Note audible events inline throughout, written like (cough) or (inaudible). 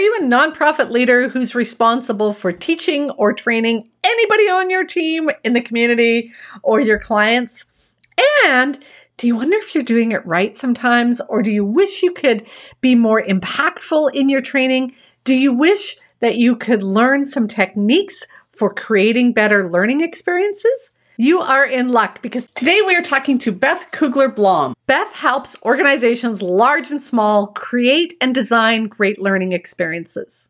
Are you a nonprofit leader who's responsible for teaching or training anybody on your team, in the community, or your clients? And do you wonder if you're doing it right sometimes, or do you wish you could be more impactful in your training? Do you wish that you could learn some techniques for creating better learning experiences? You are in luck because today we are talking to Beth Cougler Blom. Beth helps organizations large and small create and design great learning experiences.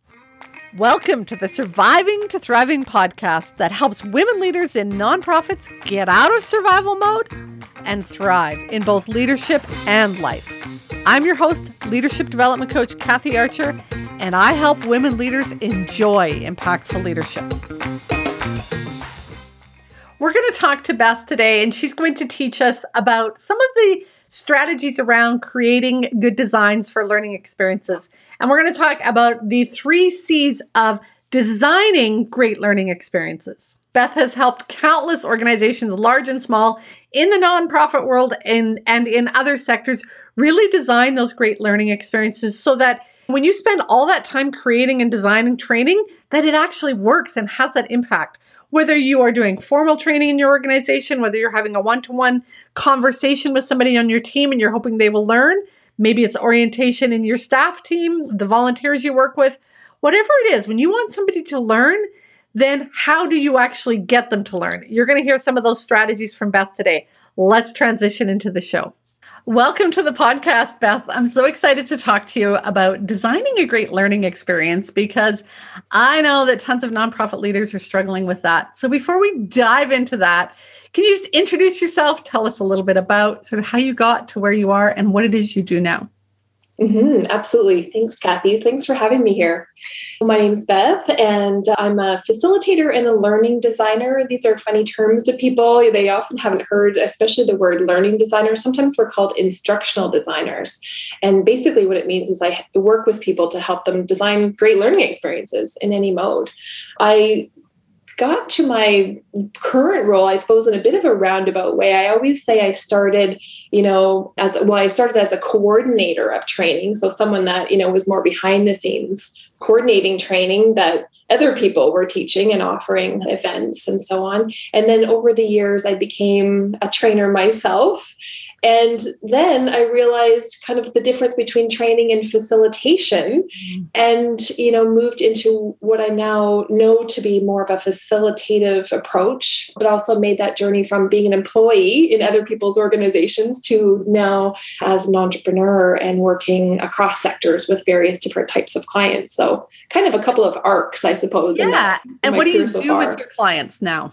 Welcome to the Surviving to Thriving podcast that helps women leaders in nonprofits get out of survival mode and thrive in both leadership and life. I'm your host, leadership development coach Kathy Archer, and I help women leaders enjoy impactful leadership. We're going to talk to Beth today, and she's going to teach us about some of the strategies around creating good designs for learning experiences. And we're going to talk about the three C's of designing great learning experiences. Beth has helped countless organizations, large and small, in the nonprofit world and, and in other sectors, really design those great learning experiences so that when you spend all that time creating and designing training, that it actually works and has that impact whether you are doing formal training in your organization, whether you're having a one to one conversation with somebody on your team and you're hoping they will learn, maybe it's orientation in your staff team, the volunteers you work with, whatever it is, when you want somebody to learn, then how do you actually get them to learn? You're going to hear some of those strategies from Beth today. Let's transition into the show. Welcome to the podcast, Beth. I'm so excited to talk to you about designing a great learning experience because I know that tons of nonprofit leaders are struggling with that. So before we dive into that, can you just introduce yourself? Tell us a little bit about sort of how you got to where you are and what it is you do now. Mm-hmm, absolutely. Thanks, Kathy. Thanks for having me here. My name's Beth, and I'm a facilitator and a learning designer. These are funny terms to people. They often haven't heard, especially the word learning designer. Sometimes we're called instructional designers. And basically, what it means is I work with people to help them design great learning experiences in any mode. I got to my current role, I suppose, in a bit of a roundabout way. I always say I started, you know, as well, I started as a coordinator of training. So someone that, you know, was more behind the scenes coordinating training that other people were teaching and offering events and so on. And then over the years, I became a trainer myself and then I realized kind of the difference between training and facilitation mm-hmm. and, you know, moved into what I now know to be more of a facilitative approach, but also made that journey from being an employee in other people's organizations to now as an entrepreneur and working across sectors with various different types of clients. So kind of a couple of arcs, I suppose. Yeah. That, and what do you do far. with your clients now?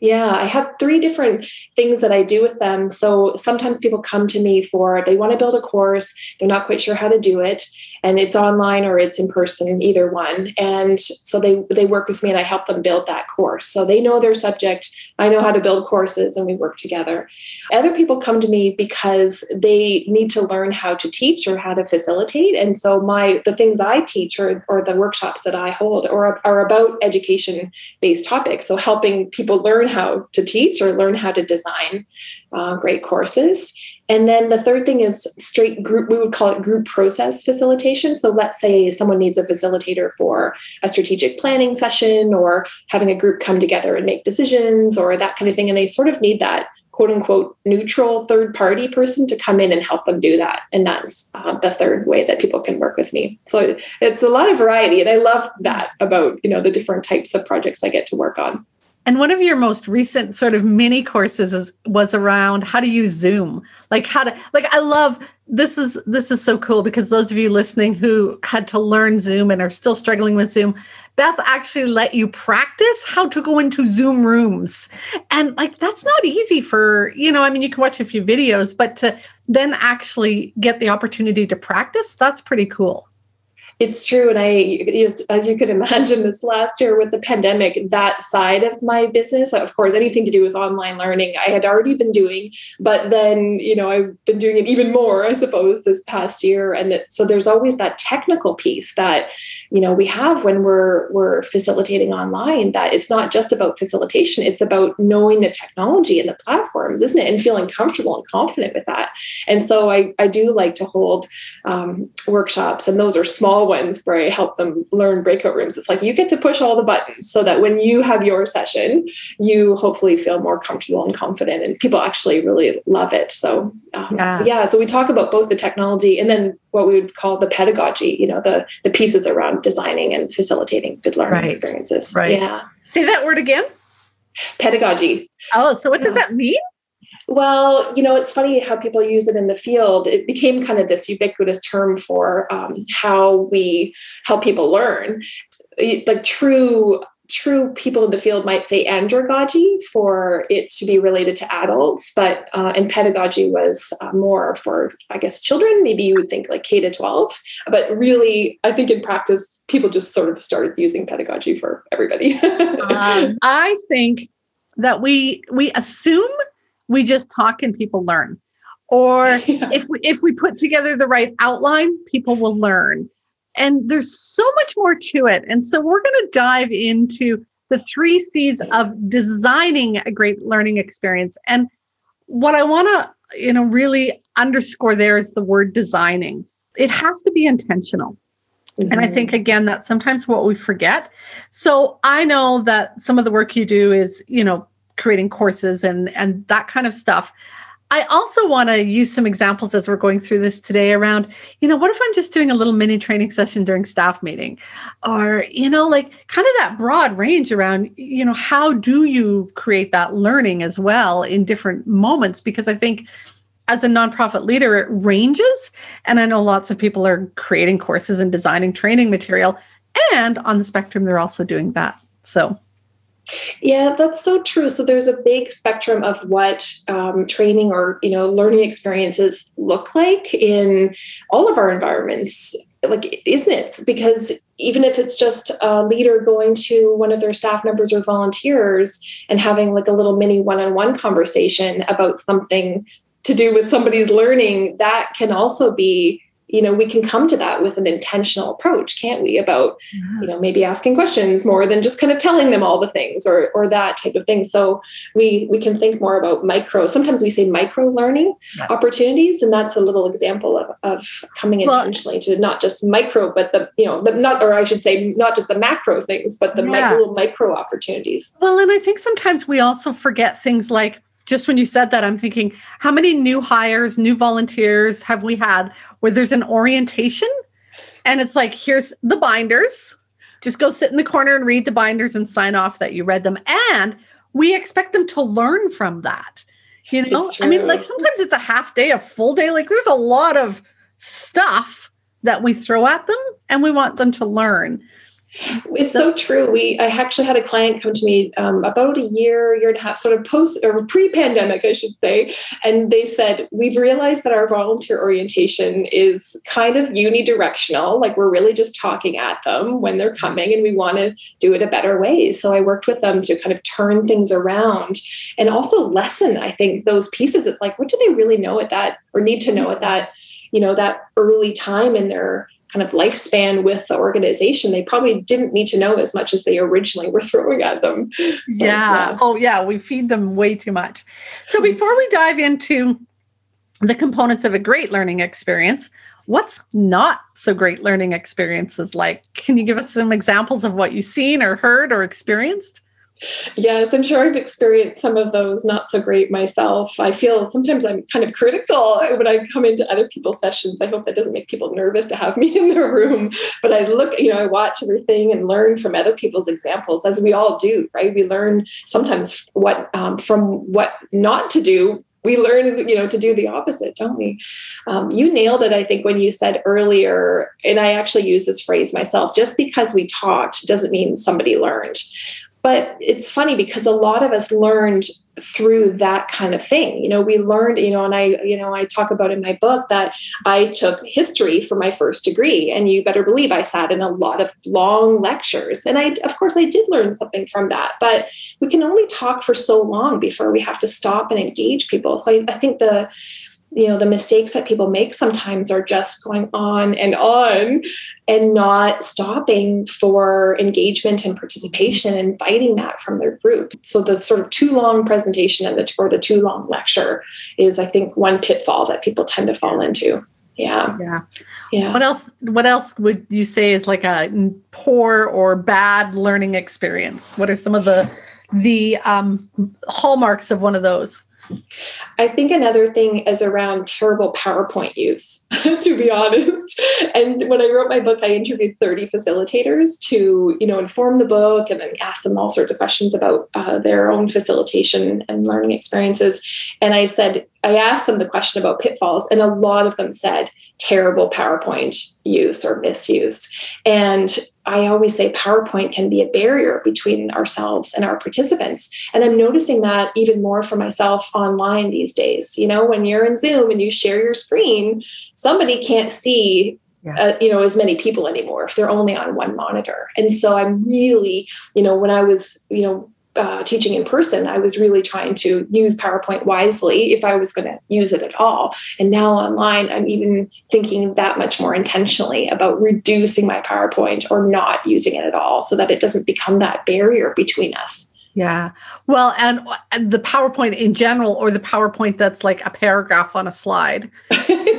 Yeah, I have three different things that I do with them. So sometimes people come to me for they want to build a course, they're not quite sure how to do it, and it's online or it's in person, either one. And so they they work with me and I help them build that course. So they know their subject, I know how to build courses and we work together. Other people come to me because they need to learn how to teach or how to facilitate. And so my the things I teach or, or the workshops that I hold or are about education based topics. So helping people learn how to teach or learn how to design uh, great courses. And then the third thing is straight group, we would call it group process facilitation. So let's say someone needs a facilitator for a strategic planning session or having a group come together and make decisions or that kind of thing. And they sort of need that quote unquote neutral third party person to come in and help them do that. And that's uh, the third way that people can work with me. So it's a lot of variety. And I love that about, you know, the different types of projects I get to work on. And one of your most recent sort of mini courses is, was around how to use Zoom. Like how to like I love this is this is so cool because those of you listening who had to learn Zoom and are still struggling with Zoom, Beth actually let you practice how to go into Zoom rooms. And like that's not easy for, you know, I mean you can watch a few videos, but to then actually get the opportunity to practice, that's pretty cool it's true. And I, as you could (laughs) imagine, this last year with the pandemic, that side of my business, of course, anything to do with online learning, I had already been doing, but then, you know, I've been doing it even more, I suppose, this past year. And that, so there's always that technical piece that, you know, we have when we're, we're facilitating online, that it's not just about facilitation, it's about knowing the technology and the platforms, isn't it? And feeling comfortable and confident with that. And so I, I do like to hold um, workshops, and those are small small ones where I help them learn breakout rooms. It's like you get to push all the buttons so that when you have your session, you hopefully feel more comfortable and confident, and people actually really love it. So, um, yeah. so yeah, so we talk about both the technology and then what we would call the pedagogy. You know, the the pieces around designing and facilitating good learning right. experiences. Right. Yeah. Say that word again. Pedagogy. Oh, so what does that mean? Well, you know, it's funny how people use it in the field. It became kind of this ubiquitous term for um, how we help people learn. Like true true people in the field might say andragogy for it to be related to adults, but uh, and pedagogy was uh, more for, I guess, children. Maybe you would think like K to 12. But really, I think in practice, people just sort of started using pedagogy for everybody. (laughs) um, I think that we we assume we just talk and people learn or (laughs) yeah. if we, if we put together the right outline people will learn and there's so much more to it and so we're going to dive into the three c's of designing a great learning experience and what i want to you know really underscore there is the word designing it has to be intentional Mm-hmm. And I think, mm-hmm. again, that's sometimes what we forget. So I know that some of the work you do is, you know, creating courses and and that kind of stuff. I also want to use some examples as we're going through this today around, you know, what if I'm just doing a little mini training session during staff meeting? Or, you know, like kind of that broad range around, you know, how do you create that learning as well in different moments? Because I think as a nonprofit leader, it ranges. And I know lots of people are creating courses and designing training material. And on the spectrum, they're also doing that. So yeah, that's so true. So there's a big spectrum of what um, training or you know learning experiences look like in all of our environments. Like, isn't it? Because even if it's just a leader going to one of their staff members or volunteers and having like a little mini one-on-one conversation about something to do with somebody's learning, that can also be you know we can come to that with an intentional approach can't we about yeah. you know maybe asking questions more than just kind of telling them all the things or or that type of thing so we we can think more about micro sometimes we say micro learning yes. opportunities and that's a little example of, of coming well, intentionally to not just micro but the you know the not or i should say not just the macro things but the yeah. micro micro opportunities well and i think sometimes we also forget things like just when you said that, I'm thinking, how many new hires, new volunteers have we had where there's an orientation and it's like, here's the binders. Just go sit in the corner and read the binders and sign off that you read them. And we expect them to learn from that. You know, I mean, like sometimes it's a half day, a full day. Like there's a lot of stuff that we throw at them and we want them to learn. It's so true. We I actually had a client come to me um, about a year, year and a half, sort of post or pre-pandemic, I should say, and they said we've realized that our volunteer orientation is kind of unidirectional. Like we're really just talking at them when they're coming, and we want to do it a better way. So I worked with them to kind of turn things around and also lessen. I think those pieces. It's like what do they really know at that or need to know at that you know that early time in their kind of lifespan with the organization, they probably didn't need to know as much as they originally were (laughs) throwing at them. So, yeah. yeah. Oh, yeah. We feed them way too much. So before we dive into the components of a great learning experience, what's not so great learning experiences like? Can you give us some examples of what you've seen or heard or experienced? Yes, I'm sure I've experienced some of those not so great myself. I feel sometimes I'm kind of critical when I come into other people's sessions. I hope that doesn't make people nervous to have (laughs) me in their room. But I look, you know, I watch everything and learn from other people's examples, as we all do, right? We learn sometimes what um, from what not to do we learn you know to do the opposite don't we um, you nailed it i think when you said earlier and i actually use this phrase myself just because we talked doesn't mean somebody learned but it's funny because a lot of us learned through that kind of thing. You know we learned you know and i you know i talk about in my book that i took history for my first degree and you better believe i sat in a lot of long lectures. And i of course i did learn something from that but we can only talk for so long before we have to stop and engage people. So i, I think the you know the mistakes that people make sometimes are just going on and on and not stopping for engagement and participation and inviting that from their group so the sort of too long presentation and the or the too long lecture is i think one pitfall that people tend to fall into Yeah. Yeah. Yeah. What else what else would you say is like a poor or bad learning experience? What are some of the the um, hallmarks of one of those? I think another thing is around terrible PowerPoint use, (laughs) to be honest. And when I wrote my book, I interviewed 30 facilitators to, you know, inform the book and then ask them all sorts of questions about uh, their own facilitation and learning experiences. And I said, I asked them the question about pitfalls, and a lot of them said terrible PowerPoint use or misuse. And I always say PowerPoint can be a barrier between ourselves and our participants. And I'm noticing that even more for myself online these days. You know, when you're in Zoom and you share your screen, somebody can't see. Uh, you know as many people anymore if they're only on one monitor and so i'm really you know when i was you know uh, teaching in person, I was really trying to use PowerPoint wisely if I was going to use it at all. And now online, I'm even thinking that much more intentionally about reducing my PowerPoint or not using it at all so that it doesn't become that barrier between us. Yeah. Well, and, and the PowerPoint in general, or the PowerPoint that's like a paragraph on a slide. (laughs)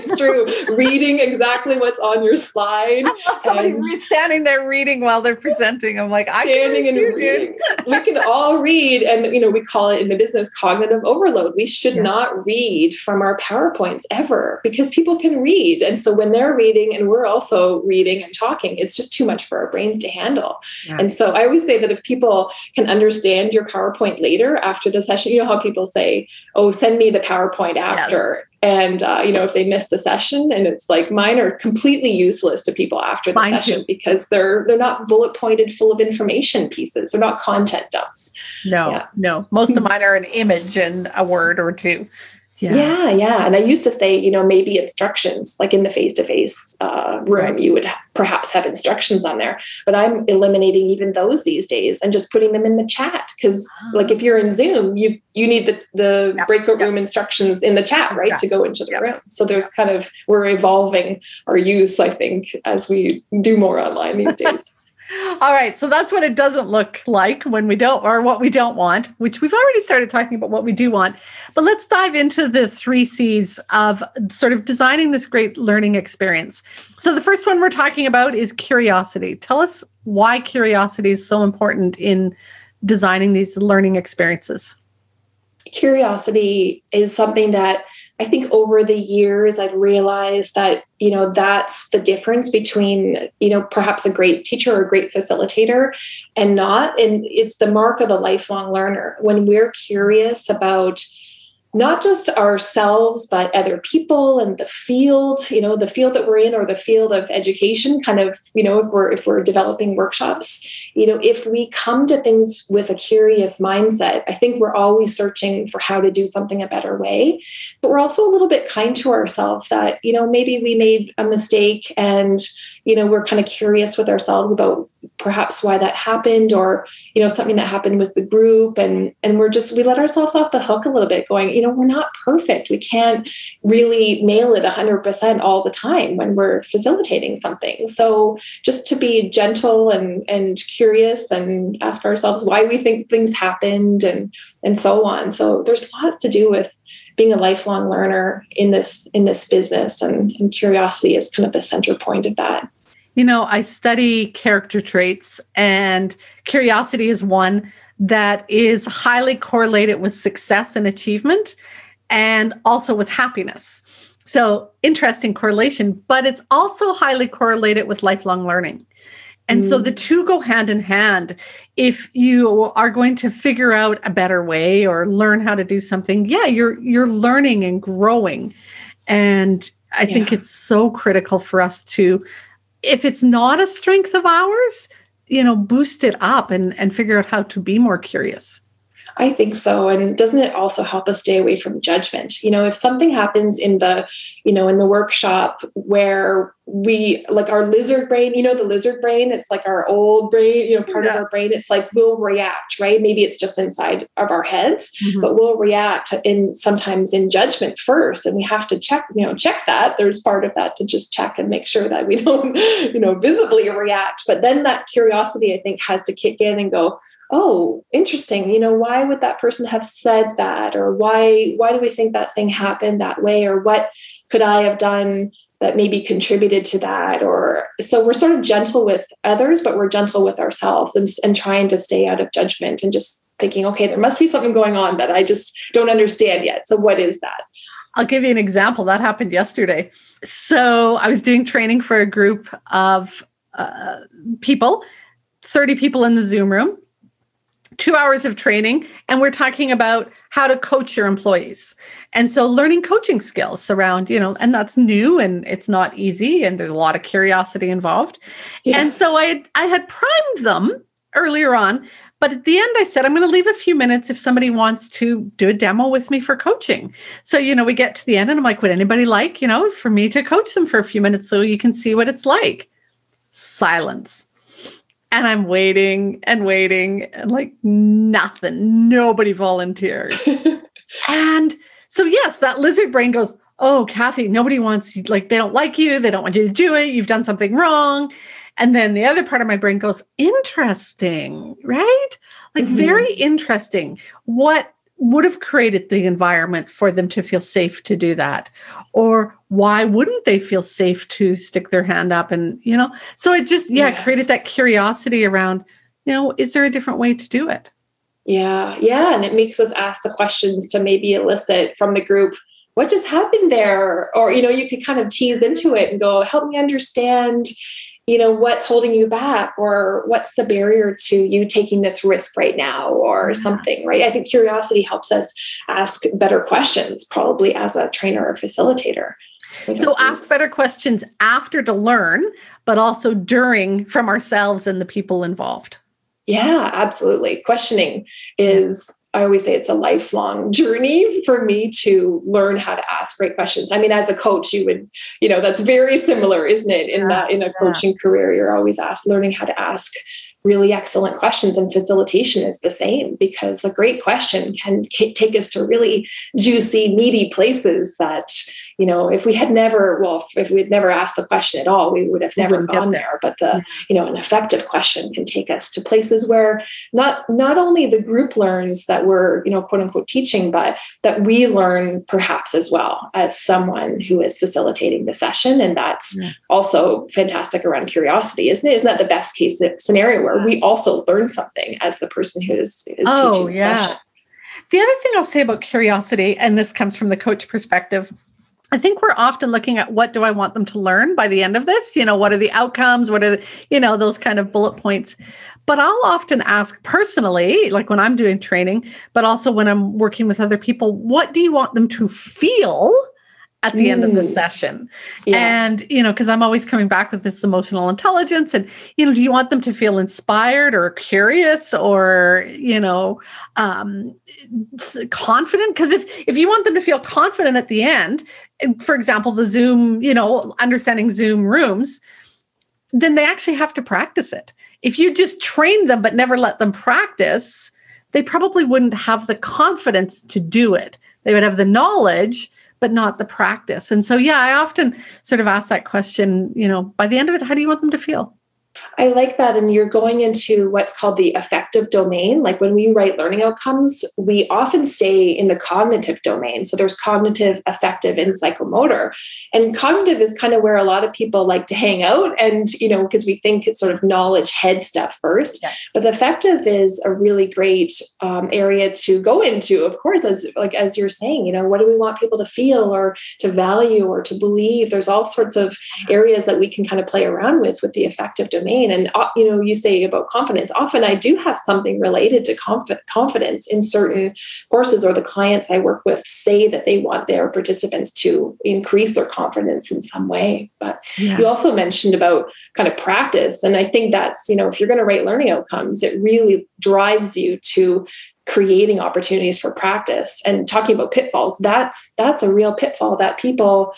(laughs) true. Reading exactly what's on your slide. And standing there reading while they're presenting. I'm like, I standing and reading. we can all read, and you know, we call it in the business cognitive overload. We should yeah. not read from our PowerPoints ever because people can read, and so when they're reading and we're also reading and talking, it's just too much for our brains to handle. Yeah. And so I always say that if people can understand your PowerPoint later after the session, you know how people say, "Oh, send me the PowerPoint after." Yes and uh, you know if they miss the session and it's like mine are completely useless to people after the mine session too. because they're they're not bullet pointed full of information pieces they're not content dumps no yeah. no most of mine are an image and a word or two yeah. yeah, yeah. And I used to say, you know, maybe instructions, like in the face to face room, right. you would ha- perhaps have instructions on there. But I'm eliminating even those these days and just putting them in the chat. Because, oh. like, if ah. you're in Zoom, you you need the the breakout room instructions in the chat, right, to go into the room. So there's kind of we're evolving our use, I think, as we do more online these (laughs) days. All right. So that's what it doesn't look like when we don't, or what we don't want, which we've already started talking about what we do want. But let's dive into the three C's of sort of designing this great learning experience. So the first one we're talking about is curiosity. Tell us why curiosity is so important in designing these learning experiences. Curiosity is something that I think over the years, I've realized that, you know, that's the difference between, you know, perhaps a great teacher or a great facilitator and not. And it's the mark of a lifelong learner. When we're curious about, not just ourselves but other people and the field you know the field that we're in or the field of education kind of you know if we're if we're developing workshops you know if we come to things with a curious mindset i think we're always searching for how to do something a better way. But we're also a little bit kind to ourselves that you know maybe we made a mistake and you know we're kind of curious with ourselves about perhaps why that happened or you know something that happened with the group and and we're just we let ourselves off the hook a little bit going you know we're not perfect. We can't really nail it 100% all the time when we're facilitating something. So just to be gentle and and curious and ask ourselves why we think things happened and and so on. So there's lots to do with being a lifelong learner in this in this business and, and curiosity is kind of the center point of that you know, I study character traits, and curiosity is one that is highly correlated with success and achievement and also with happiness. So, interesting correlation, but it's also highly correlated with lifelong learning. And mm. so the mm. two go hand in hand. If you are going to figure out a better way or learn how to do something, yeah, you're you're learning and growing. And I yeah. think it's so critical for us to if it's not a strength of ours, you know, boost it up and, and figure out how to be more curious. I think so. And doesn't it also help us stay away from judgment? You know, if something happens in the, you know, in the workshop where we like our lizard brain, you know, the lizard brain, it's like our old brain, you know, part yeah. of our brain, it's like we'll react, right? Maybe it's just inside of our heads, mm-hmm. but we'll react in sometimes in judgment first. And we have to check, you know, check that. There's part of that to just check and make sure that we (laughs) don't, you know, visibly react. But then that curiosity, I think, has to kick in and go, oh interesting. You know why would that person have said that? Or why why do we think that thing happened that way? Or what could i have done that maybe contributed to that? Or so we're sort of gentle with others but we're gentle with ourselves and, and trying to stay out of judgment and just thinking okay there must be something going on that i just don't understand yet. So what is that? I'll give you an example. That happened yesterday. So I was doing training for a group of uh, people, 30 people in the Zoom room, two hours of training, and we're talking about how to coach your employees. And so learning coaching skills around, you know, and that's new and it's not easy and there's a lot of curiosity involved. Yeah. And so I I had primed them earlier on but at the end, I said, I'm going to leave a few minutes if somebody wants to do a demo with me for coaching. So, you know, we get to the end and I'm like, would anybody like, you know, for me to coach them for a few minutes so you can see what it's like? Silence. And I'm waiting and waiting and like nothing. Nobody volunteered. (laughs) and so, yes, that lizard brain goes, Oh, Kathy, nobody wants you, like, they don't like you. They don't want you to do it. You've done something wrong. And then the other part of my brain goes, interesting, right? Like mm-hmm. very interesting. What would have created the environment for them to feel safe to do that? Or why wouldn't they feel safe to stick their hand up? And, you know, so it just, yeah, yes. created that curiosity around, you know, is there a different way to do it? Yeah, yeah. And it makes us ask the questions to maybe elicit from the group what just happened there? Or, you know, you could kind of tease into it and go, help me understand you know what's holding you back or what's the barrier to you taking this risk right now or something right i think curiosity helps us ask better questions probably as a trainer or facilitator so ask better questions after to learn but also during from ourselves and the people involved yeah absolutely questioning is I always say it's a lifelong journey for me to learn how to ask great questions. I mean, as a coach, you would, you know, that's very similar, isn't it? In yeah, that in a coaching yeah. career, you're always asked learning how to ask really excellent questions and facilitation is the same because a great question can take us to really juicy meaty places that you know if we had never well if we had never asked the question at all we would have never mm-hmm. gone there. But the mm-hmm. you know an effective question can take us to places where not not only the group learns that we're you know quote unquote teaching but that we learn perhaps as well as someone who is facilitating the session. And that's yeah. also fantastic around curiosity isn't it? Isn't that the best case scenario where we also learn something as the person who is, is oh, teaching the yeah. session? The other thing I'll say about curiosity, and this comes from the coach perspective, I think we're often looking at what do I want them to learn by the end of this? You know, what are the outcomes? What are, the, you know, those kind of bullet points. But I'll often ask personally, like when I'm doing training, but also when I'm working with other people, what do you want them to feel at the mm. end of the mm. session. Yeah. And, you know, because I'm always coming back with this emotional intelligence. And, you know, do you want them to feel inspired or curious or, you know, um, confident? Because if if you want them to feel confident at the end, for example, the Zoom, you know, understanding Zoom rooms, then they actually have to practice it. If you just train them but never let them practice, they probably wouldn't have the confidence to do it. They would have the knowledge, but not the practice. And so, yeah, I often sort of ask that question, you know, by the end of it, how do you want them to feel? I like that. And you're going into what's called the affective domain. Like when we write learning outcomes, we often stay in the cognitive domain. So there's cognitive, affective, and psychomotor. And cognitive is kind of where a lot of people like to hang out. And, you know, because we think it's sort of knowledge head stuff first. Yes. But the affective is a really great um, area to go into, of course, as like as you're saying, you know, what do we want people to feel or to value or to believe? There's all sorts of areas that we can kind of play around with with the affective domain domain. And, uh, you know, you say about confidence, often I do have something related to conf- confidence in certain courses, or the clients I work with say that they want their participants to increase their confidence in some way. But yeah. you also mentioned about kind of practice. And I think that's, you know, if you're going to write learning outcomes, it really drives you to creating opportunities for practice and talking about pitfalls that's that's a real pitfall that people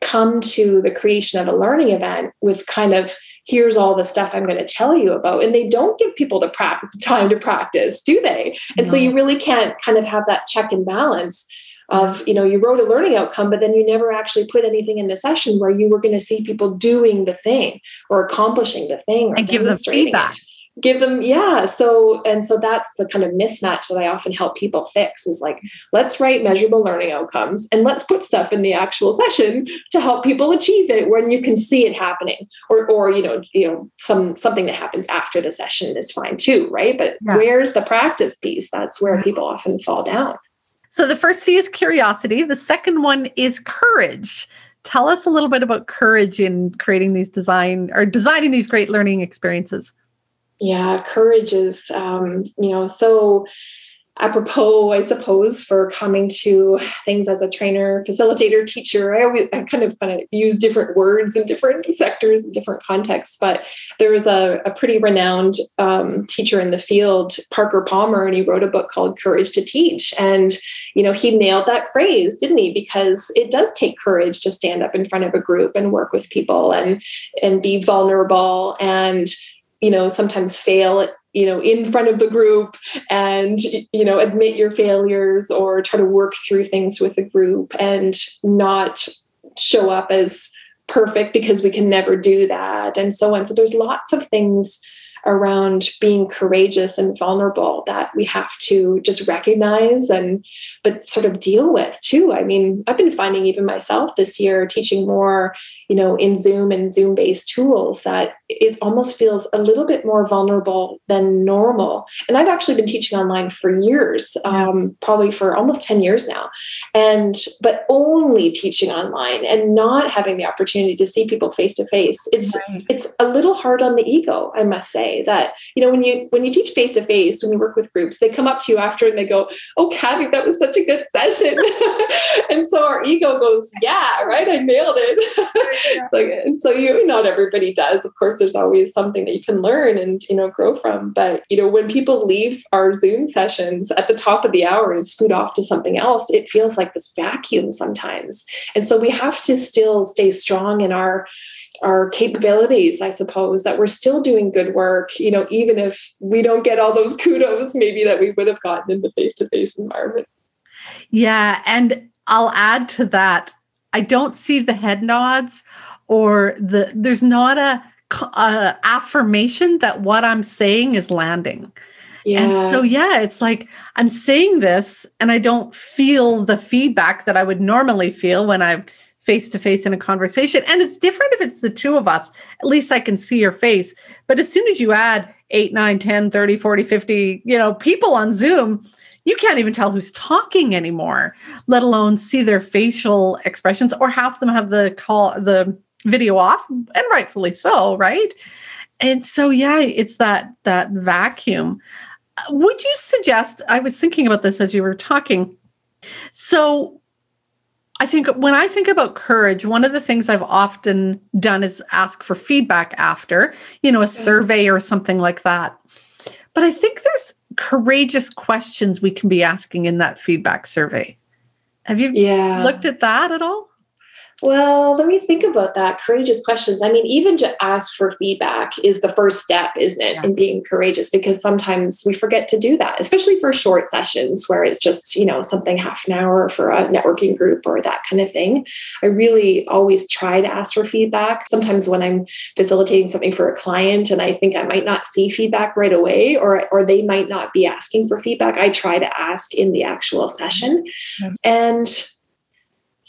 come to the creation of a learning event with kind of here's all the stuff I'm going to tell you about. And they don't give people to pra- time to practice, do they? And no. so you really can't kind of have that check and balance of you know you wrote a learning outcome but then you never actually put anything in the session where you were going to see people doing the thing or accomplishing the thing and give them feedback it. Give them yeah so and so that's the kind of mismatch that i often help people fix is like let's write measurable learning outcomes and let's put stuff in the actual session to help people achieve it when you can see it happening. Or or you know you know some something that happens after the session is fine too right? But yeah. where's the practice piece? That's where people often fall down. So the first c is curiosity. The second one is courage. Tell us a little bit about courage in creating these design or designing these great learning experiences yeah, courage is, um, you know, so apropos, I suppose, for coming to things as a trainer, facilitator, teacher. I always I kind of kind of use different words in different sectors and different contexts. But there was a, a pretty renowned um, teacher in the field, Parker Palmer, and he wrote a book called Courage to Teach. And you know, he nailed that phrase, didn't he? Because it does take courage to stand up in front of a group and work with people and and be vulnerable and you know sometimes fail you know in front of the group and you know admit your failures or try to work through things with the group and not show up as perfect because we can never do that and so on. So there's lots of things around being courageous and vulnerable that we have to just recognize and but sort of deal with too. I mean i've been finding even myself this year teaching more you know in zoom and zoom based tools that it almost feels a little bit more vulnerable than normal. And i've actually been teaching online for years um, probably for almost 10 years now. And but only teaching online and not having the opportunity to see people face to face. It's right. it's a little hard on the ego i must say that you know when you when you teach face to face when you work with groups they come up to you after and they go oh Kathy that was such a good session. (laughs) And so our ego goes yeah right I nailed it. (laughs) Like and so you not everybody does. Of course there's always something that you can learn and you know grow from. But you know when people leave our Zoom sessions at the top of the hour and scoot off to something else it feels like this vacuum sometimes. And so we have to still stay strong in our our capabilities i suppose that we're still doing good work you know even if we don't get all those (laughs) kudos maybe that we would have gotten in the face-to-face environment yeah and i'll add to that i don't see the head nods or the there's not a, a affirmation that what i'm saying is landing Yes. And so, yeah, it's like I'm saying this and I don't feel the feedback that I would normally feel when I've face to face in a conversation. And it's different if it's the two of us. At least I can see your face. But as soon as you add 8, 9, 10, 30, 40, 50, you know, people on Zoom, you can't even tell who's talking anymore, let alone see their facial expressions or half them have the call the video off and rightfully so, right? And so yeah, it's that that vacuum. Uh, would you suggest I was thinking about this as you were talking. So I think when I think about courage, one of the things I've often done is ask for feedback after, you know, a mm. survey or something like that. But I think there's courageous questions we can be asking in that feedback survey. Have you yeah. looked at that at all? Well, let me think about that. Courageous questions. I mean, even to ask for feedback is the first step, isn't it, yeah. in being courageous? Because sometimes we forget to do that, especially for short sessions where it's just, you know, something half an hour for a networking group or that kind of thing. I really always try to ask for feedback. Sometimes when I'm facilitating something for a client and I think I might not see feedback right away or, or they might not be asking for feedback, I try to ask in the actual session. Mm-hmm. And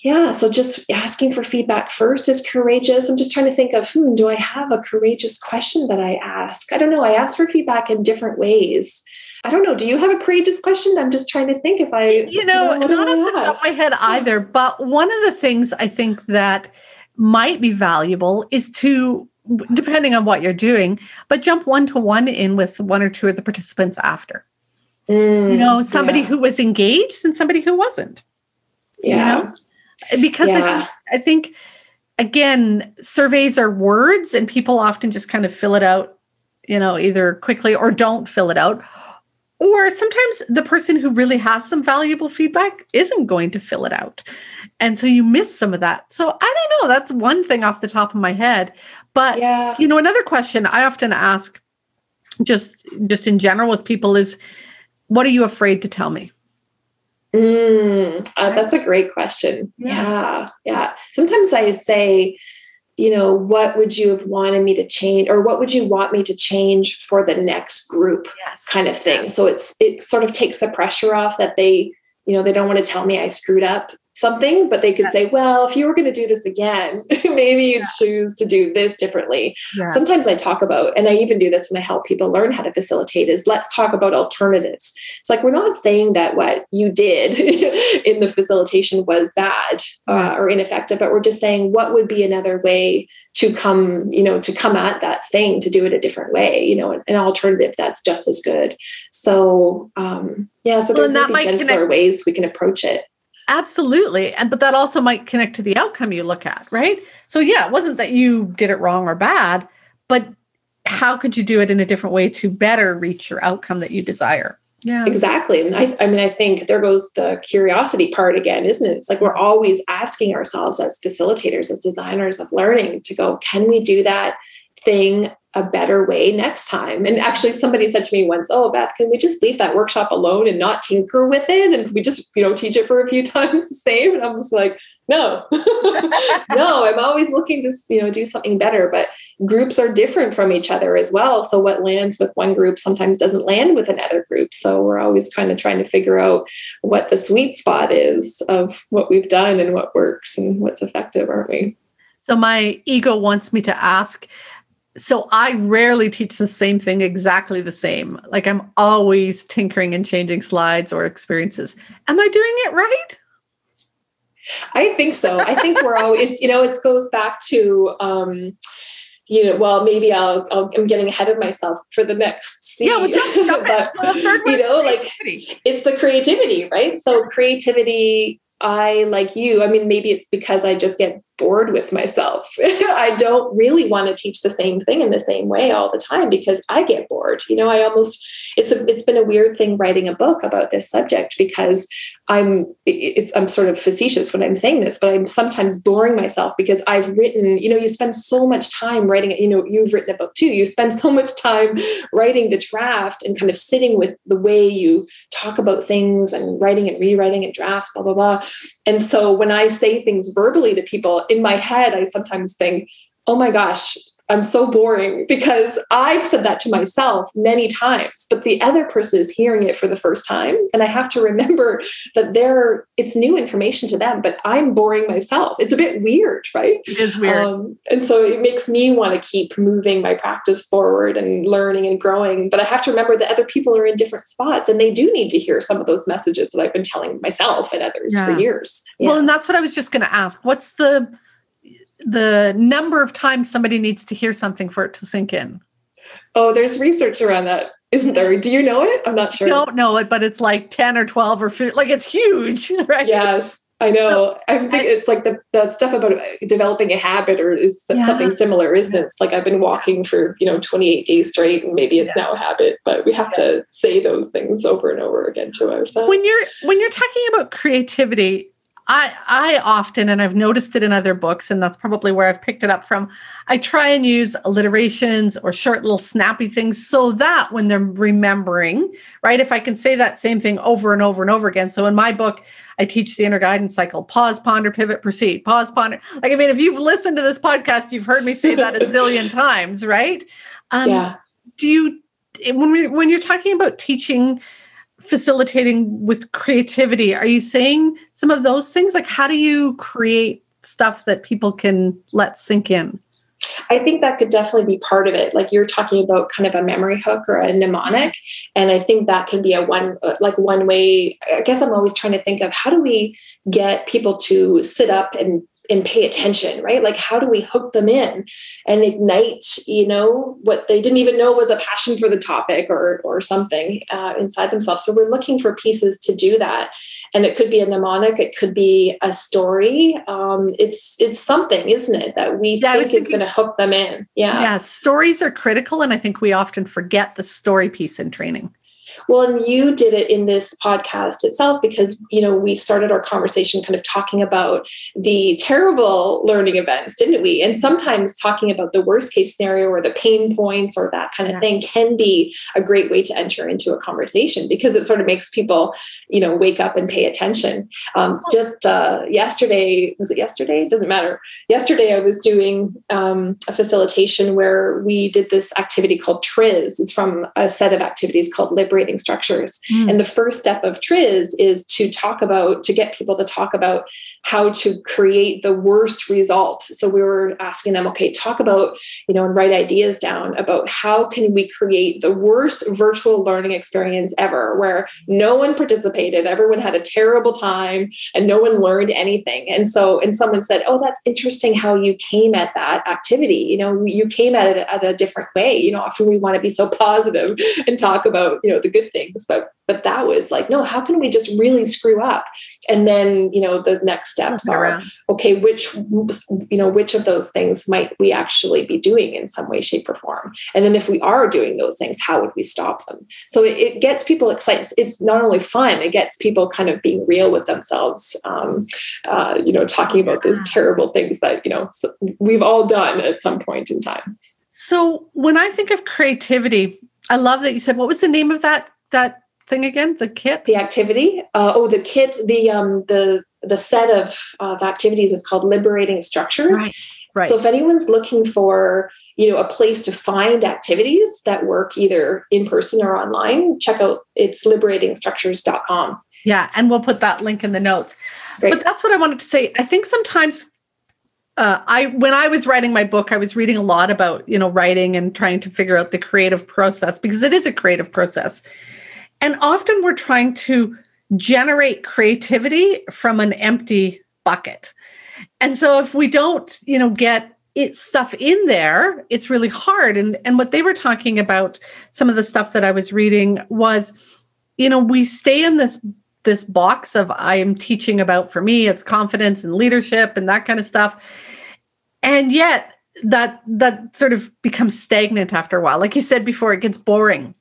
yeah, so just asking for feedback first is courageous. I'm just trying to think of, hmm, do I have a courageous question that I ask? I don't know. I ask for feedback in different ways. I don't know. Do you have a courageous question? I'm just trying to think if I, you know, you know not off the top of my head either. But one of the things I think that might be valuable is to, depending on what you're doing, but jump one to one in with one or two of the participants after. Mm, you know, somebody yeah. who was engaged and somebody who wasn't. Yeah. You know? Because yeah. I, think, I think again surveys are words and people often just kind of fill it out you know either quickly or don't fill it out. Or sometimes the person who really has some valuable feedback isn't going to fill it out. And so you miss some of that. So i don't know. That's one thing off the top of my head. But yeah. you know another question i often ask just just in general with people is what are you afraid to tell me Mm, uh, that's a great question. Yeah. yeah. yeah. Sometimes I say, you know, what would you have wanted me to change or what would you want me to change for the next group yes. kind of thing. So it's it sort of takes the pressure off that they, you know, they don't want to tell me I screwed up something, but they could yes. say, well, if you were going to do this again, (laughs) maybe you'd yeah. choose to do this differently. Yeah. Sometimes I talk about, and I even do this when I help people learn how to facilitate, is let's talk about alternatives. It's like we're not saying that what you did (laughs) in the facilitation was bad uh, or ineffective, but we're just saying what would be another way to come, you know, to come at that thing, to do it a different way, you know, an, an alternative that's just as good. So, um, yeah, so there's well, maybe gentler connect- ways we can approach it. Absolutely. And but that also might connect to the outcome you look at, right? So yeah, it wasn't that you did it wrong or bad, but how could you do it in a different way to better reach your outcome that you desire? Yeah. Exactly. And I, I mean, I think there goes the curiosity part again, isn't it? It's like we're always asking ourselves as facilitators, as designers of learning to go, can we do that thing a better way next time. And actually, somebody said to me once, "Oh, Beth, can we just leave that workshop alone and not tinker with it? And we just, you know, teach it for a few (laughs) times the same?" And I'm just like, "No, (laughs) no. I'm always looking to, you know, do something better. But groups are different from each other as well. So what lands with one group sometimes doesn't land with another group. So we're always kind of trying to figure out what the sweet spot is of what we've done and what works and what's effective, aren't we?" So my ego wants me to ask so I rarely teach the same thing exactly the same. Like I'm always tinkering and changing slides or experiences. Am I doing it right? I think so. I think we're (laughs) always, you know, it goes back to, um, you know, well, maybe I'll, i am getting ahead of myself for the next. Scene. Yeah, well, jump, jump (laughs) but, you know, like it's the creativity, right? So creativity I, like you, I mean, maybe it's because I just get bored with myself. (laughs) I don't really want to teach the same thing in the same way all the time because I get bored. You know, I almost it's a, it's been a weird thing writing a book about this subject because I'm it's I'm sort of facetious when I'm saying this, but I'm sometimes boring myself because I've written, you know, you spend so much time writing it, you know, you've written a book too. You spend so much time writing the draft and kind of sitting with the way you talk about things and writing and rewriting and drafts, blah, blah, blah. And so when I say things verbally to people, in my head, I sometimes think, oh my gosh, I'm so boring because I've said that to myself many times, but the other person is hearing it for the first time. And I have to remember (laughs) that they're, it's new information to them, but I'm boring myself. It's a bit weird, right? It is weird. Um, and so it makes me want to keep moving my practice forward and learning and growing. But I have to remember that other people are in different spots and they do need to hear some of those messages that I've been telling myself and others yeah. for years. Yeah. Well, and that's what I was just going to ask. What's the, the number of times somebody needs to hear something for it to sink in? Oh, there's research around that, isn't there? Do you know it? I'm not sure. I don't know it, but it's like 10 or 12 or 15, like it's huge, (laughs) right? Yes. I know. I think it's like the, the stuff about developing a habit or is yeah. something similar, isn't it? It's like I've been walking for, you know, 28 days straight and maybe it's yes. now a habit, but we have yes. to say those things over and over again to ourselves. When you're when you're talking about creativity, I I often and I've noticed it in other books and that's probably where I've picked it up from. I try and use alliterations or short little snappy things so that when they're remembering, right? If I can say that same thing over and over and over again. So in my book, I teach the inner guidance cycle. Pause, ponder, pivot, proceed. Pause, ponder. Like I mean, if you've listened to this podcast, you've heard me say that a zillion (laughs) times, right? Um, yeah. Do you when we when you're talking about teaching facilitating with creativity are you saying some of those things like how do you create stuff that people can let sink in I think that could definitely be part of it. Like you're talking about kind of a memory hook or a mnemonic. And I think that can be a one, like one way. I guess I'm always trying to think of how do we get people to sit up and and pay attention right? Like how do we hook them in and ignite you know what they didn't even know was a passion for the topic or or something uh, inside themselves? So we're looking for pieces to do that. And it could be a mnemonic it could be a story. Um, it's it's something isn't it that we yeah, think is going to hook them in? Yeah. Yeah stories are critical and i think we often forget the story piece in training Well, and you did it in this podcast itself because, you know, we started our conversation kind of talking about the terrible learning events, didn't we? And sometimes talking about the worst case scenario or the pain points or that kind of yes. thing can be a great way to enter into a conversation because it sort of makes people, you know, wake up and pay attention. Um, just uh, yesterday, was it yesterday? It doesn't matter. Yesterday, I was doing um, a facilitation where we did this activity called TRIZ. It's from a set of activities called Liberate operating structures. Mm. And the first step of TRIZ is to talk about, to get people to talk about how to create the worst result. So we were asking them, okay, talk about, you know, and write ideas down about how can we create the worst virtual learning experience ever, where no one participated, everyone had a terrible time, and no one learned anything. And so, and someone said, oh, that's interesting how you came at that activity. You know, you came at it at a different way. You know, often we want to be so positive and talk about, you know, the the good things but but that was like no how can we just really screw up? And then you know the next steps are around. okay which you know which of those things might we actually be doing in some way shape or form? And then if we are doing those things how would we stop them? So it, it gets people excited. It's not only fun it gets people kind of being real with themselves um, uh, you know talking about those terrible things that you know we've all done at some point in time. So when i think of creativity I love that you said what was the name of that that thing again? The kit, the activity. Uh, oh, the kit. The um the the set of of activities is called liberating structures. Right. Right. So if anyone's looking for you know a place to find activities that work either in person or online, check out it's liberatingstructures.com. Yeah, and we'll put that link in the notes. Great. But that's what I wanted to say. I think sometimes uh, I when I was writing my book, I was reading a lot about you know writing and trying to figure out the creative process because it is a creative process, and often we're trying to generate creativity from an empty bucket, and so if we don't you know get it stuff in there, it's really hard. And and what they were talking about, some of the stuff that I was reading was, you know, we stay in this this box of I am teaching about for me, it's confidence and leadership and that kind of stuff and yet that that sort of becomes stagnant after a while. Like you said before it gets boring.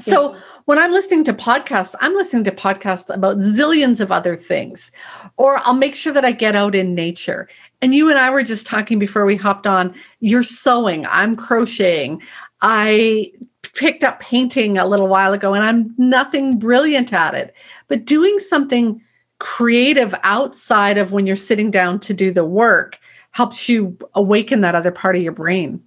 So yeah. when i'm listening to podcasts i'm listening to podcasts about zillions of other things. Or i'll make sure that i get out in nature. And you and i were just talking before we hopped on you're sewing i'm crocheting. I picked up painting a little while ago and i'm nothing brilliant at it. But doing something creative outside of when you're sitting down to do the work helps you awaken that other part of your brain.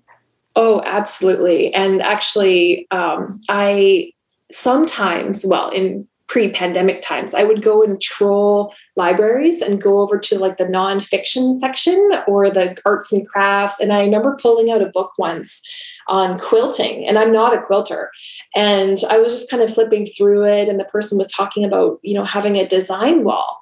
Oh, absolutely. And actually, um, I sometimes, well, in pre pandemic times, I would go and troll libraries and go over to like the nonfiction section or the arts and crafts. And I remember pulling out a book once on quilting, and I'm not a quilter. And I was just kind of flipping through it, and the person was talking about, you know, having a design wall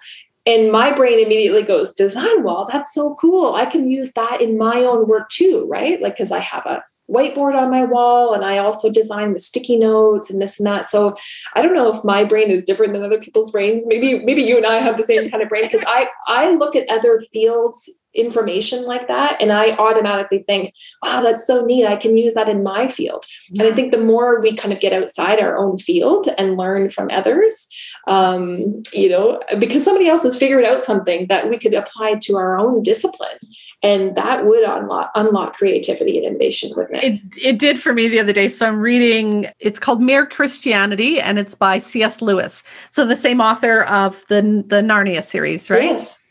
and my brain immediately goes design wall? That's so cool. I can use that in my own work too right? Like because i have a whiteboard on my wall and i also design with sticky notes and this and that. So i don't know if my brain is different than other people's brains. Maybe maybe you and i have the same kind of brain because i i look at other fields information like that and i automatically think wow that's so neat i can use that in my field yeah. and i think the more we kind of get outside our own field and learn from others um, you know because somebody else has figured out something that we could apply to our own discipline and that would unlock unlock creativity and innovation wouldn't it? it it did for me the other day so i'm reading it's called mere christianity and it's by cs lewis so the same author of the the narnia series right yes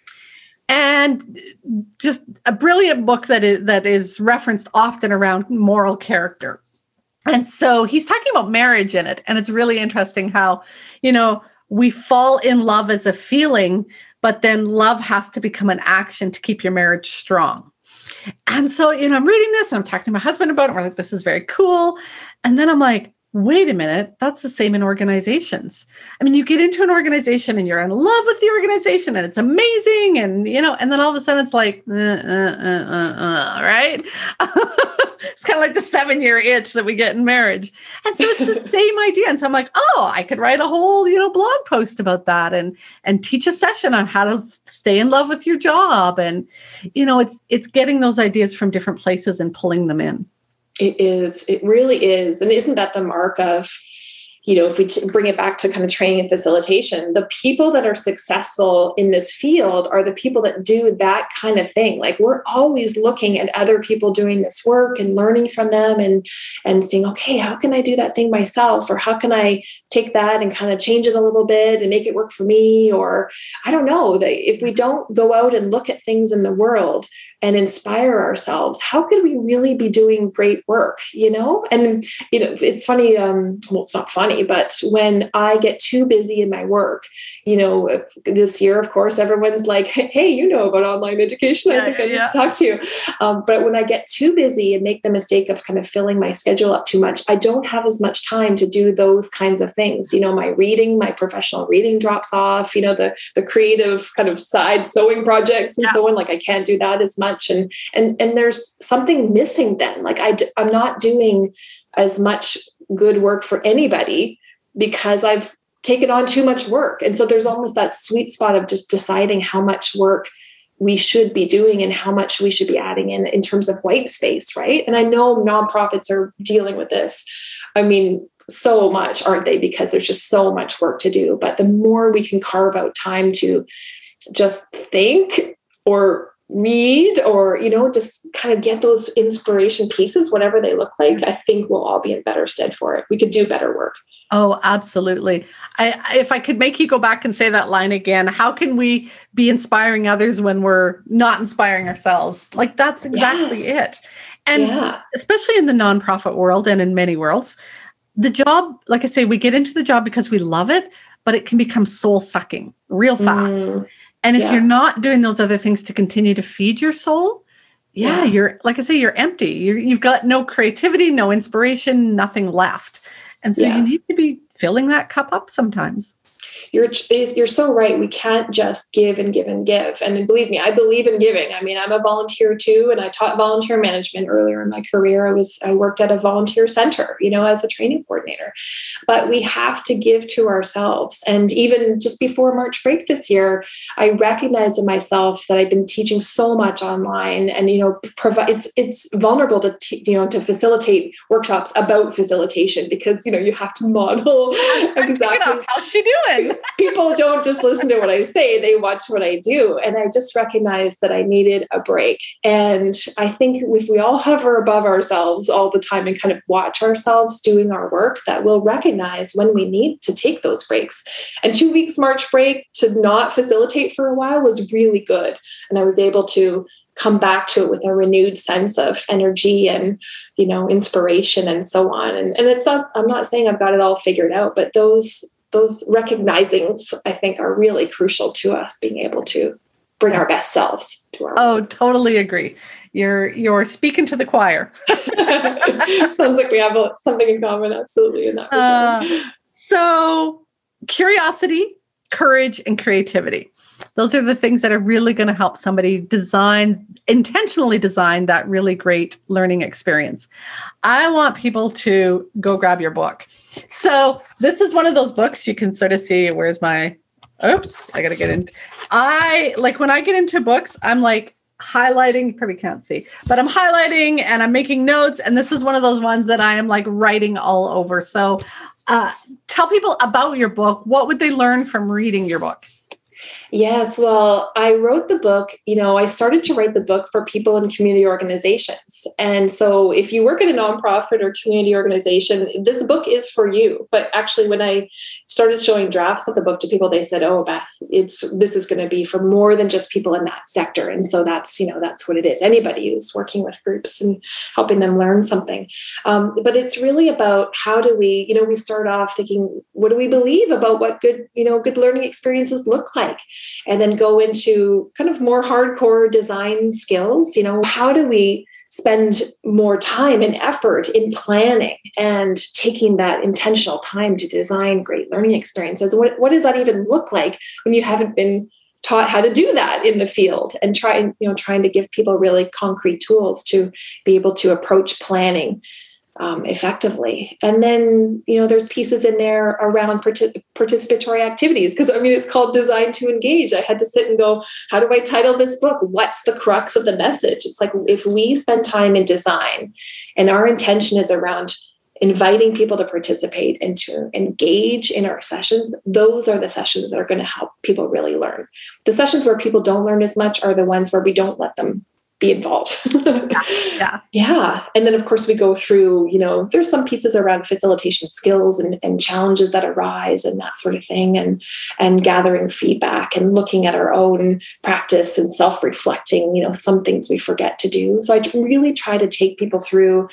and just a brilliant book that is that is referenced often around moral character. And so he's talking about marriage in it and it's really interesting how you know we fall in love as a feeling but then love has to become an action to keep your marriage strong. And so you know i'm reading this and i'm talking to my husband about it And we're like this is very cool. And then i'm like wait a minute, that's the same in organizations. I mean, you get into an organization and you're in love with the organization and it's amazing. And, you know, and then all of a sudden it's like, uh, uh, uh, right? (laughs) it's kind of like the seven year itch that we get in marriage. And so it's the (laughs) same idea. And so I'm like, oh, I could write a whole, you know, blog post about that and, and teach a session on how to stay in love with your job. And, you know, it's, it's getting those ideas from different places and pulling them in. It is. It really is. And isn't that the mark of you know, if we bring it back to kind of training and facilitation, the people that are successful in this field are the people that do that kind of thing. Like we're always looking at other people doing this work and learning from them and and seeing, okay, how can I do that thing myself? Or how can I take that and kind of change it a little bit and make it work for me? Or I don't know. That if we don't go out and look at things in the world and inspire ourselves how could we really be doing great work you know and you know it's funny um well it's not funny but when i get too busy in my work you know this year of course everyone's like hey you know about online education i think i need yeah. to talk to you um, but when i get too busy and make the mistake of kind of filling my schedule up too much i don't have as much time to do those kinds of things you know my reading my professional reading drops off you know the the creative kind of side sewing projects and yeah. so on like i can't do that as much much. And and and there's something missing then. Like I d- i'm not doing as much good work for anybody because i've taken on too much work. And so there's almost that sweet spot of just deciding how much work we should be doing and how much we should be adding in in terms of white space right? And i know nonprofits are dealing with this. I mean so much aren't they? Because there's just so much work to do. But the more we can carve out time to just think or read or you know just kind of get those inspiration pieces whatever they look like i think we'll all be in better stead for it. We could do better work. Oh absolutely. I, if i could make you go back and say that line again how can we be inspiring others when we're not inspiring ourselves? Like that's exactly yes. it. And yeah. especially in the nonprofit world and in many worlds the job like i say we get into the job because we love it but it can become soul sucking real fast. Mm and if yeah. you're not doing those other things to continue to feed your soul, yeah, yeah. you're like I say, you're empty. you you've got no creativity, no inspiration, nothing left. And so yeah. you need to be filling that cup up sometimes you're you're so right. We can't just give and give and give. And believe me, I believe in giving. I mean, I'm a volunteer too, and I taught volunteer management earlier in my career. I was I worked at a volunteer center, you know, as a training coordinator. But we have to give to ourselves. And even just before March break this year, I recognized in myself that I've been teaching so much online, and you know, provide it's it's vulnerable to t- you know to facilitate workshops about facilitation because you know you have to model (laughs) exactly how's she doing people don't just listen to what I say, they watch what I do. And I just recognized that I needed a break. And I think if we all hover above ourselves all the time and kind of watch ourselves doing our work, that we'll recognize when we need to take those breaks. And two weeks March break to not facilitate for a while was really good. And I was able to come back to it with a renewed sense of energy and you know inspiration and so on and, and it's not i'm not saying i've got it all figured out but those those recognizings i think are really crucial to us being able to bring our best selves to our oh work. totally agree. You're you're speaking to the choir. (laughs) (laughs) Sounds like we have something in common absolutely in that uh, so curiosity courage and creativity. Those are the things that are really going to help somebody design intentionally design that really great learning experience. I want people to go grab your book so this is one of those books you can sort of see where's my oops i gotta get in. I like when i get into books i'm like highlighting probably can't see but i'm highlighting and i'm making notes and this is one of those ones that i am like writing all over. So uh, tell people about your book. What would they learn from reading your book Yes, well, I wrote the book. You know, I started to write the book for people in community organizations. And so, if you work at a nonprofit or community organization, this book is for you. But actually, when I started showing drafts of the book to people, they said, "Oh, Beth, it's this is going to be for more than just people in that sector." And so that's you know that's what it is. Anybody who's working with groups and helping them learn something. Um, but it's really about how do we, you know, we start off thinking, what do we believe about what good, you know, good learning experiences look like? And then go into kind of more hardcore design skills. You know, how do we spend more time and effort in planning and taking that intentional time to design great learning experiences? What, what does that even look like when you haven't been taught how to do that in the field and trying you know trying to give people really concrete tools to be able to approach planning um, effectively. And then, you know, there's pieces in there around partic- participatory activities because I mean, it's called Design to Engage. I had to sit and go, how do I title this book? What's the crux of the message? It's like if we spend time in design and our intention is around inviting people to participate and to engage in our sessions, those are the sessions that are going to help people really learn. The sessions where people don't learn as much are the ones where we don't let them be involved. (laughs) yeah, yeah. Yeah. And then of course we go through, you know, there's some pieces around facilitation skills and, and challenges that arise and that sort of thing and and gathering feedback and looking at our own practice and self-reflecting, you know, some things we forget to do. So I really try to take people through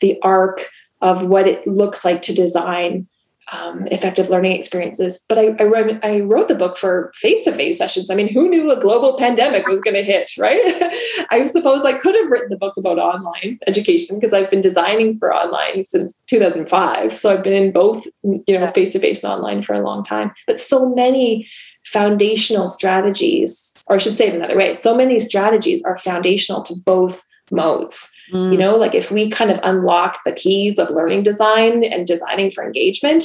the arc of what it looks like to design um, effective learning experiences. But I, I, wrote, I wrote the book for face to face sessions. I mean, who knew a global pandemic was going to hit, right? (laughs) I suppose I could have written the book about online education because I've been designing for online since 2005. So I've been in both, you know, face to face and online for a long time. But so many foundational strategies, or I should say it another way, so many strategies are foundational to both modes. Mm. You know, like if we kind of unlock the keys of learning design and designing for engagement,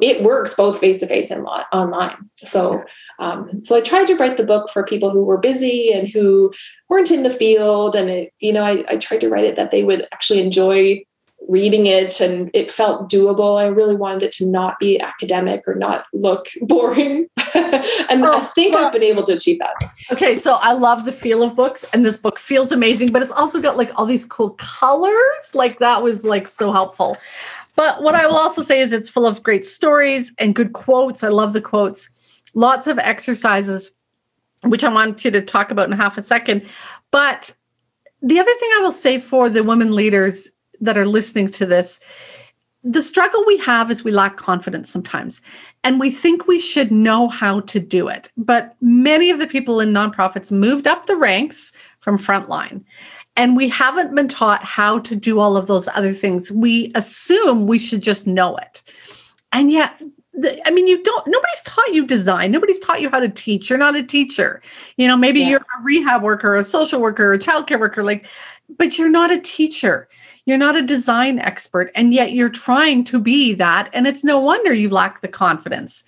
it works both face to face and online. So, um, so I tried to write the book for people who were busy and who weren't in the field, and it, you know, I, I tried to write it that they would actually enjoy reading it and it felt doable. I really wanted it to not be academic or not look (laughs) boring. and oh, I think well, I've been able to achieve that. Okay, so I love the feel of books and this book feels amazing, but it's also got like all these cool colors. Like that was like so helpful. But what I will also say is it's full of great stories and good quotes. I love the quotes. Lots of exercises, which I want you to talk about in half a second. But the other thing I will say for the women leaders that are listening to this the struggle we have is we lack confidence sometimes and we think we should know how to do it but many of the people in nonprofits moved up the ranks from frontline and we haven't been taught how to do all of those other things we assume we should just know it and yet I mean, you don't, nobody's taught you design. Nobody's taught you how to teach. You're not a teacher. You know, maybe yeah. you're a rehab worker, a social worker, a childcare worker, like, but you're not a teacher. You're not a design expert, and yet you're trying to be that. And it's no wonder you lack the confidence.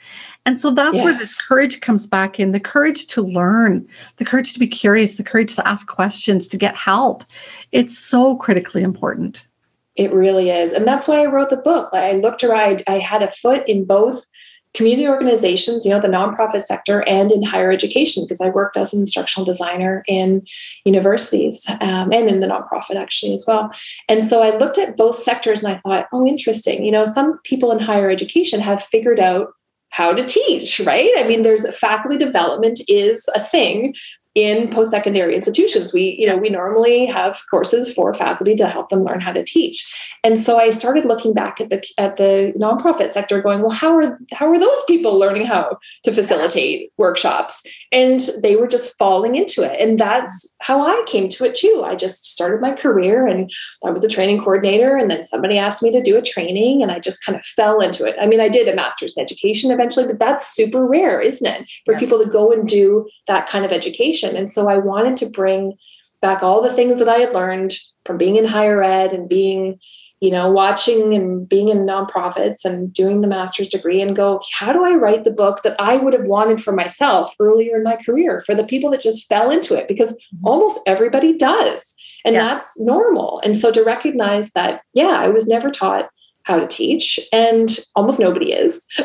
And so that's yes. where this courage comes back in the courage to learn, the courage to be curious, the courage to ask questions, to get help. It's so critically important. It really is. And that's why I wrote the book. I looked around, I had a foot in both community organizations, you know, the nonprofit sector, and in higher education, because I worked as an instructional designer in universities um, and in the nonprofit actually as well. And so I looked at both sectors and I thought, oh, interesting. You know, some people in higher education have figured out how to teach, right? I mean, there's faculty development is a thing, in post-secondary institutions. We you know we normally have courses for faculty to help them learn how to teach. And so i started looking back at the at the nonprofit sector going well how are how are those people learning how to facilitate workshops? And they were just falling into it. And that's how i came to it too. I just started my career and i was a training coordinator and then somebody asked me to do a training and i just kind of fell into it. I mean i did a master's in education eventually but that's super rare isn't it? For people to go and do that kind of education education. And so I wanted to bring back all the things that I had learned from being in higher ed and being, you know, watching and being in nonprofits and doing the master's degree and go, how do I write the book that I would have wanted for myself earlier in my career for the people that just fell into it? Because mm-hmm. almost everybody does. And yes. that's normal. And so to recognize that, yeah, I was never taught how to teach and almost nobody is (laughs)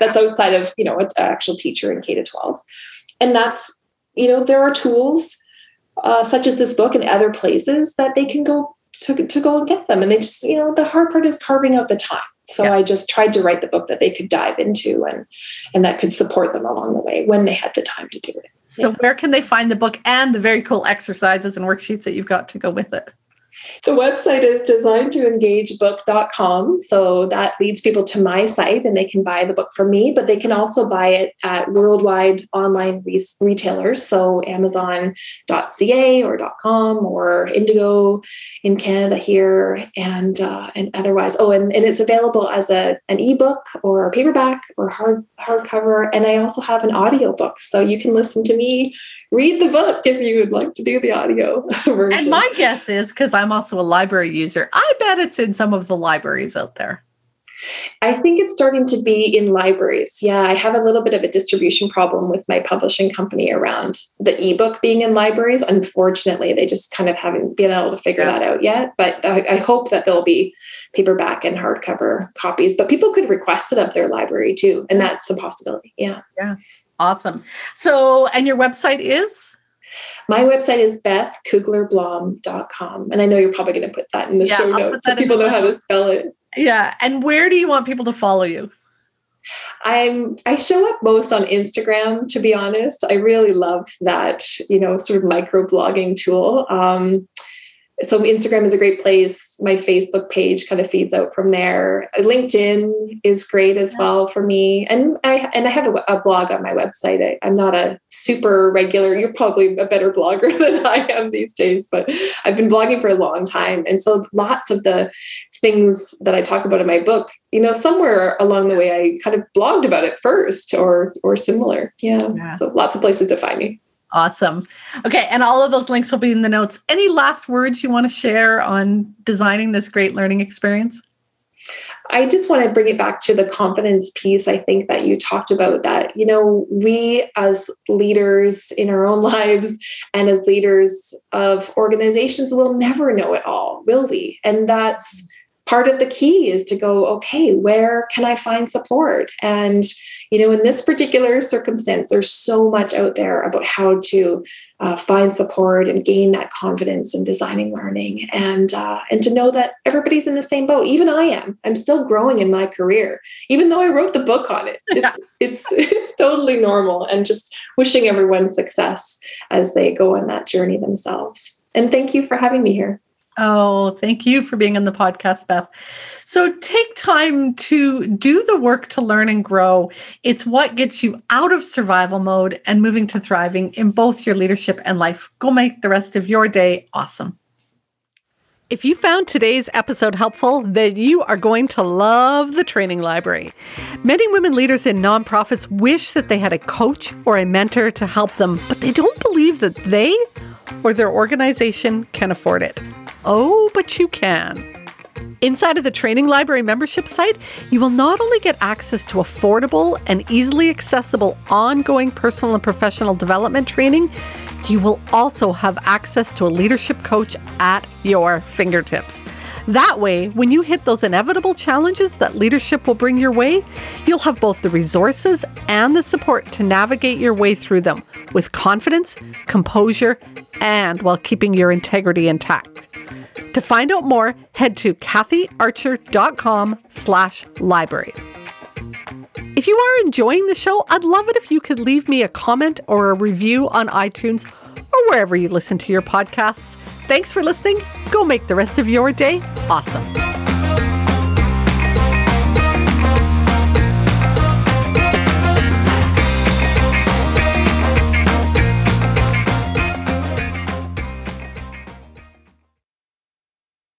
that's outside of you know an actual teacher in k to 12 and that's you know, there are tools uh, such as this book and other places that they can go to, to go and get them. And they just, you know, the hard part is carving out the time. So yeah. I just tried to write the book that they could dive into and and that could support them along the way when they had the time to do it. So yeah. where can they find the book and the very cool exercises and worksheets that you've got to go with it? The website is designtoengagebook.com. So that leads people to my site and they can buy the book from me, but they can also buy it at worldwide online re- retailers. So amazon.ca or .com or Indigo in Canada here and uh, and otherwise. Oh, and, and it's available as a, an ebook or a paperback or hard hardcover. And I also have an audio book. So you can listen to me read the book if you would like to do the audio (laughs) version. And my guess is because I'm also a library user, I bet it's in some of the libraries out there. I think it's starting to be in libraries. Yeah, I have a little bit of a distribution problem with my publishing company around the ebook being in libraries. Unfortunately, they just kind of haven't been able to figure yeah. that out yet. But I, I, hope that there'll be paperback and hardcover copies. But people could request it of their library too, and that's a possibility. Yeah. Yeah. Awesome. So, and your website is? My website is bethcouglerblom.com. And I know you're probably going to put that in the yeah, show notes so people know how to spell it. Yeah. And where do you want people to follow you? I'm I show up most on Instagram to be honest. I really love that, you know, sort of micro blogging tool. Um, so Instagram is a great place. My Facebook page kind of feeds out from there. LinkedIn is great as well for me, and I and I have a, a blog on my website. I, am not a super regular. You're probably a better blogger (laughs) than I am these days, but I've been blogging for a long time, and so lots of the things that I talk about in my book, you know, somewhere along the way I kind of blogged about it first, or or similar. yeah. yeah. So lots of places to find me. Awesome. Okay. And all of those links will be in the notes. Any last words you want to share on designing this great learning experience? I just want to bring it back to the confidence piece. I think that you talked about that, you know, we as leaders in our own (laughs) lives and as leaders of organizations will never know it all, will we? And that's part of the key is to go, okay, where can I find support? And you know, in this particular circumstance, there's so much out there about how to uh, find support and gain that confidence in designing learning, and uh, and to know that everybody's in the same boat. Even I am. I'm still growing in my career, even though I wrote the book on it. (laughs) It's it's (laughs) it's totally normal, and just wishing everyone success as they go on that journey themselves. And thank you for having me here. Oh, thank you for being on the podcast, Beth. So take time to do the work to learn and grow. It's what gets you out of survival mode and moving to thriving in both your leadership and life. Go make the rest of your day awesome. If you found today's episode helpful, then you are going to love the training library. Many women leaders in nonprofits wish that they had a coach or a mentor to help them, but they don't believe that they or their organization can afford it. Oh, but you can. Inside of the Training Library membership site, you will not only get access to affordable and easily accessible ongoing personal and professional development training, you will also have access to a leadership coach at your fingertips. That way, when you hit those inevitable challenges that leadership will bring your way, you'll have both the resources and the support to navigate your way through them with confidence, composure, and while keeping your integrity intact. To find out more, head to kathyarcher.com slash library. If you are enjoying the show, I'd love it if you could leave me a comment or a review on iTunes or wherever you listen to your podcasts. Thanks for listening. Go make the rest of your day awesome.